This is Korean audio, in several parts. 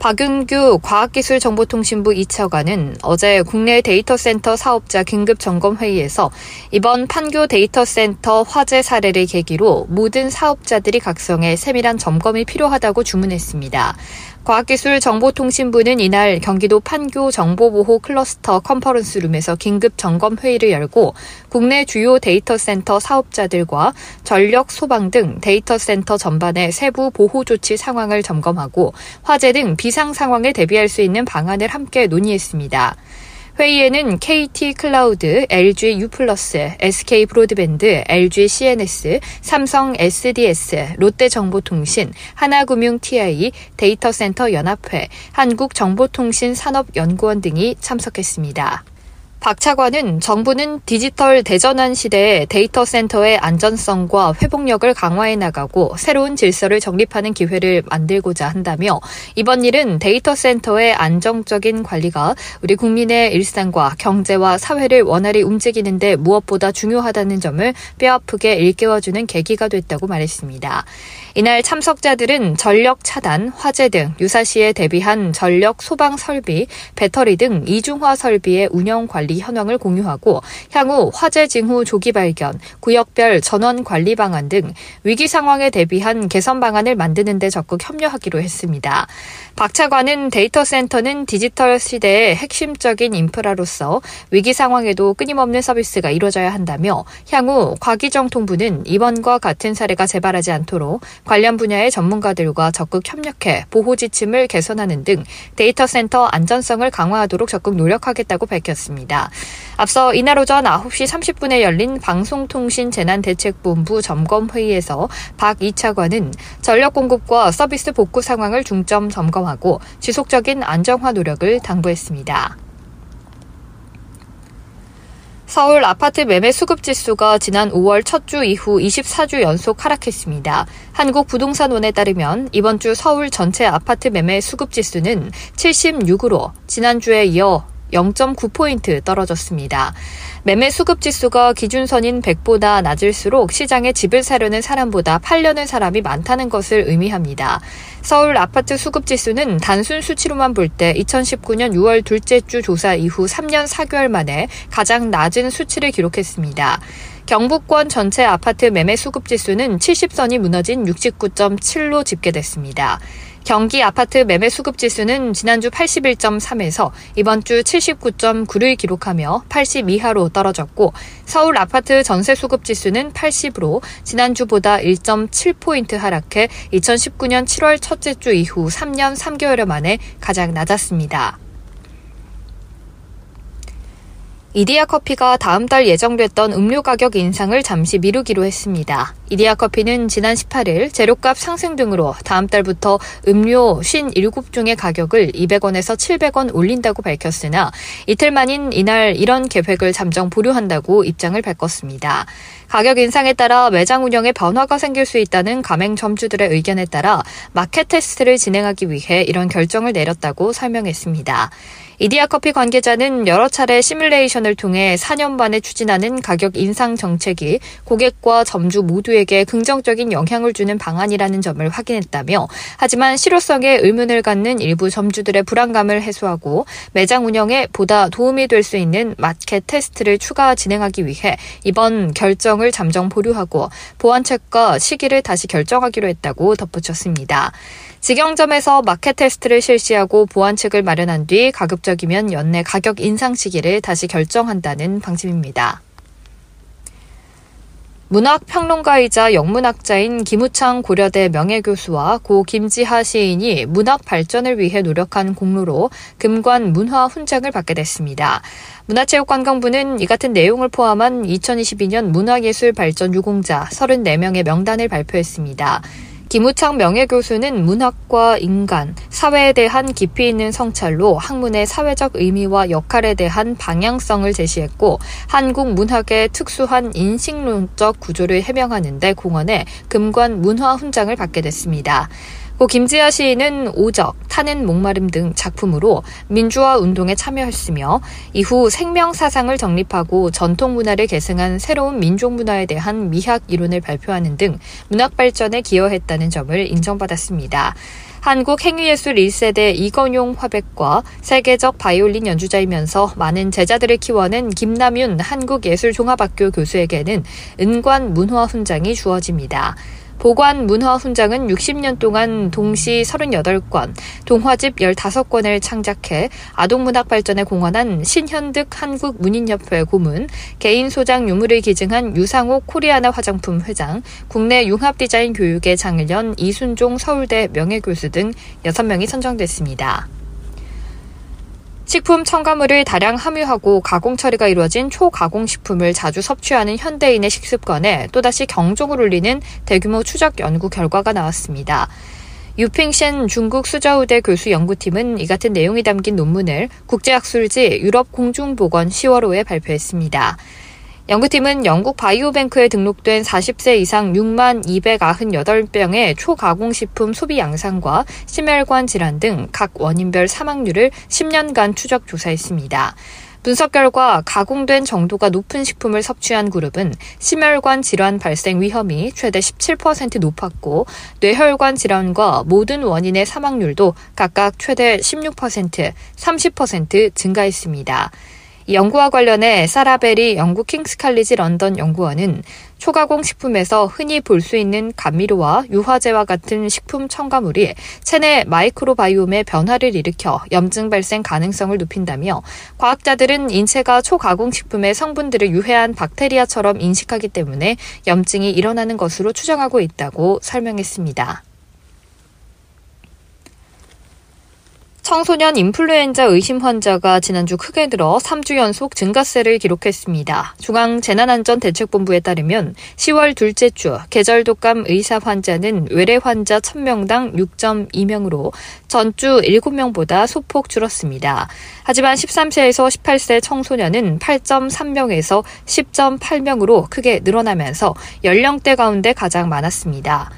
박윤규 과학기술정보통신부 2차관은 어제 국내 데이터센터 사업자 긴급 점검 회의에서 이번 판교 데이터센터 화재 사례를 계기로 모든 사업자들이 각성해 세밀한 점검이 필요하다고 주문했습니다. 과학기술정보통신부는 이날 경기도 판교 정보보호 클러스터 컨퍼런스룸에서 긴급 점검 회의를 열고 국내 주요 데이터 센터 사업자들과 전력, 소방 등 데이터 센터 전반의 세부 보호 조치 상황을 점검하고 화재 등 비상 상황에 대비할 수 있는 방안을 함께 논의했습니다. 회의에는 KT 클라우드, LG U+, SK 브로드밴드, LG CNS, 삼성 SDS, 롯데정보통신, 하나금융 TI, 데이터센터 연합회, 한국정보통신산업연구원 등이 참석했습니다. 박 차관은 정부는 디지털 대전환 시대에 데이터 센터의 안전성과 회복력을 강화해 나가고 새로운 질서를 정립하는 기회를 만들고자 한다며 이번 일은 데이터 센터의 안정적인 관리가 우리 국민의 일상과 경제와 사회를 원활히 움직이는데 무엇보다 중요하다는 점을 뼈아프게 일깨워주는 계기가 됐다고 말했습니다. 이날 참석자들은 전력 차단, 화재 등 유사시에 대비한 전력 소방 설비, 배터리 등 이중화 설비의 운영 관리 현황을 공유하고 향후 화재 징후 조기 발견, 구역별 전원 관리 방안 등 위기 상황에 대비한 개선 방안을 만드는 데 적극 협력하기로 했습니다. 박 차관은 데이터 센터는 디지털 시대의 핵심적인 인프라로서 위기 상황에도 끊임없는 서비스가 이루어져야 한다며 향후 과기정통부는 이번과 같은 사례가 재발하지 않도록 관련 분야의 전문가들과 적극 협력해 보호 지침을 개선하는 등 데이터 센터 안전성을 강화하도록 적극 노력하겠다고 밝혔습니다. 앞서 이날 오전 9시 30분에 열린 방송통신재난대책본부 점검회의에서 박 2차관은 전력 공급과 서비스 복구 상황을 중점 점검하고 지속적인 안정화 노력을 당부했습니다. 서울 아파트 매매 수급 지수가 지난 5월 첫 주 이후 24주 연속 하락했습니다. 한국부동산원에 따르면 이번 주 서울 전체 아파트 매매 수급 지수는 76으로 지난주에 이어 0.9포인트 떨어졌습니다. 매매 수급 지수가 기준선인 100보다 낮을수록 시장에 집을 사려는 사람보다 팔려는 사람이 많다는 것을 의미합니다. 서울 아파트 수급 지수는 단순 수치로만 볼 때 2019년 6월 둘째 주 조사 이후 3년 4개월 만에 가장 낮은 수치를 기록했습니다. 경북권 전체 아파트 매매 수급 지수는 70선이 무너진 69.7로 집계됐습니다. 경기 아파트 매매 수급 지수는 지난주 81.3에서 이번 주 79.9를 기록하며 80 이하로 떨어졌고 서울 아파트 전세 수급 지수는 80으로 지난주보다 1.7포인트 하락해 2019년 7월 첫째 주 이후 3년 3개월 만에 가장 낮았습니다. 이디야 커피가 다음 달 예정됐던 음료 가격 인상을 잠시 미루기로 했습니다. 이디야 커피는 지난 18일 재료값 상승 등으로 다음 달부터 음료 57종의 가격을 200원에서 700원 올린다고 밝혔으나 이틀 만인 이날 이런 계획을 잠정 보류한다고 입장을 바꿨습니다. 가격 인상에 따라 매장 운영에 변화가 생길 수 있다는 가맹점주들의 의견에 따라 마켓 테스트를 진행하기 위해 이런 결정을 내렸다고 설명했습니다. 이디야 커피 관계자는 여러 차례 시뮬레이션을 통해 4년 만에 추진하는 가격 인상 정책이 고객과 점주 모두에게 긍정적인 영향을 주는 방안이라는 점을 확인했다며 하지만 실효성에 의문을 갖는 일부 점주들의 불안감을 해소하고 매장 운영에 보다 도움이 될 수 있는 마켓 테스트를 추가 진행하기 위해 이번 결정을 잠정 보류하고 보완책과 시기를 다시 결정하기로 했다고 덧붙였습니다. 직영점에서 마켓 테스트를 실시하고 보완책을 마련한 뒤 가급적이면 연내 가격 인상 시기를 다시 결정한다는 방침입니다. 문학평론가이자 영문학자인 김우창 고려대 명예교수와 고 김지하 시인이 문학 발전을 위해 노력한 공로로 금관 문화 훈장을 받게 됐습니다. 문화체육관광부는 이 같은 내용을 포함한 2022년 문화예술 발전 유공자 34명의 명단을 발표했습니다. 김우창 명예교수는 문학과 인간, 사회에 대한 깊이 있는 성찰로 학문의 사회적 의미와 역할에 대한 방향성을 제시했고 한국 문학의 특수한 인식론적 구조를 해명하는 데 공헌해 금관 문화 훈장을 받게 됐습니다. 고 김지아 시인은 오적, 타는 목마름 등 작품으로 민주화 운동에 참여했으며 이후 생명 사상을 정립하고 전통 문화를 계승한 새로운 민족 문화에 대한 미학 이론을 발표하는 등 문학 발전에 기여했다는 점을 인정받았습니다. 한국 행위예술 1세대 이건용 화백과 세계적 바이올린 연주자이면서 많은 제자들을 키워낸 김남윤 한국예술종합학교 교수에게는 은관 문화 훈장이 주어집니다. 보관 문화 훈장은 60년 동안 동시 38권, 동화집 15권을 창작해 아동문학 발전에 공헌한 신현득 한국문인협회 고문, 개인 소장 유물을 기증한 유상옥 코리아나 화장품 회장, 국내 융합디자인 교육의 장일연 이순종 서울대 명예교수 등 6명이 선정됐습니다. 식품 첨가물을 다량 함유하고 가공 처리가 이루어진 초가공 식품을 자주 섭취하는 현대인의 식습관에 또다시 경종을 울리는 대규모 추적 연구 결과가 나왔습니다. 유핑셴 중국 수저우대 교수 연구팀은 이 같은 내용이 담긴 논문을 국제학술지 유럽 공중보건 10월호에 발표했습니다. 연구팀은 영국 바이오뱅크에 등록된 40세 이상 6만 298명의 초가공식품 소비 양상과 심혈관 질환 등 각 원인별 사망률을 10년간 추적 조사했습니다. 분석 결과 가공된 정도가 높은 식품을 섭취한 그룹은 심혈관 질환 발생 위험이 최대 17% 높았고 뇌혈관 질환과 모든 원인의 사망률도 각각 최대 16%, 30% 증가했습니다. 연구와 관련해 사라 베리 영국 킹스칼리지 런던 연구원은 초가공 식품에서 흔히 볼 수 있는 감미료와 유화제와 같은 식품 첨가물이 체내 마이크로바이옴의 변화를 일으켜 염증 발생 가능성을 높인다며 과학자들은 인체가 초가공 식품의 성분들을 유해한 박테리아처럼 인식하기 때문에 염증이 일어나는 것으로 추정하고 있다고 설명했습니다. 청소년 인플루엔자 의심 환자가 지난주 크게 늘어 3주 연속 증가세를 기록했습니다. 중앙재난안전대책본부에 따르면 10월 둘째 주 계절 독감 의사 환자는 외래 환자 1000명당 6.2명으로 전주 7명보다 소폭 줄었습니다. 하지만 13세에서 18세 청소년은 8.3명에서 10.8명으로 크게 늘어나면서 연령대 가운데 가장 많았습니다.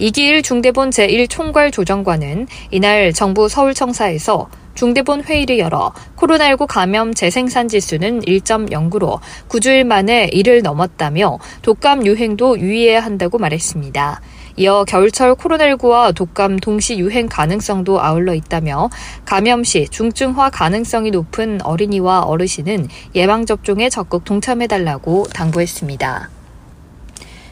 이기일 중대본 제1총괄 조정관은 이날 정부 서울청사에서 중대본 회의를 열어 코로나19 감염 재생산 지수는 1.09로 9주일 만에 1을 넘었다며 독감 유행도 유의해야 한다고 말했습니다. 이어 겨울철 코로나19와 독감 동시 유행 가능성도 아울러 있다며 감염 시 중증화 가능성이 높은 어린이와 어르신은 예방접종에 적극 동참해달라고 당부했습니다.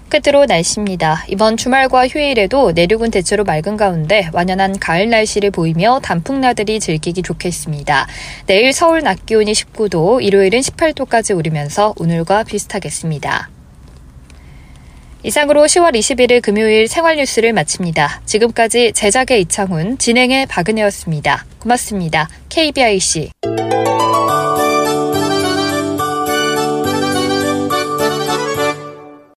끝으로 날씨입니다. 이번 주말과 휴일에도 내륙은 대체로 맑은 가운데 완연한 가을 날씨를 보이며 단풍나들이 즐기기 좋겠습니다. 내일 서울 낮 기온이 19도, 일요일은 18도까지 오르면서 오늘과 비슷하겠습니다. 이상으로 10월 21일 금요일 생활 뉴스를 마칩니다. 지금까지 제작의 이창훈, 진행의 박은혜였습니다. 고맙습니다. KBIC.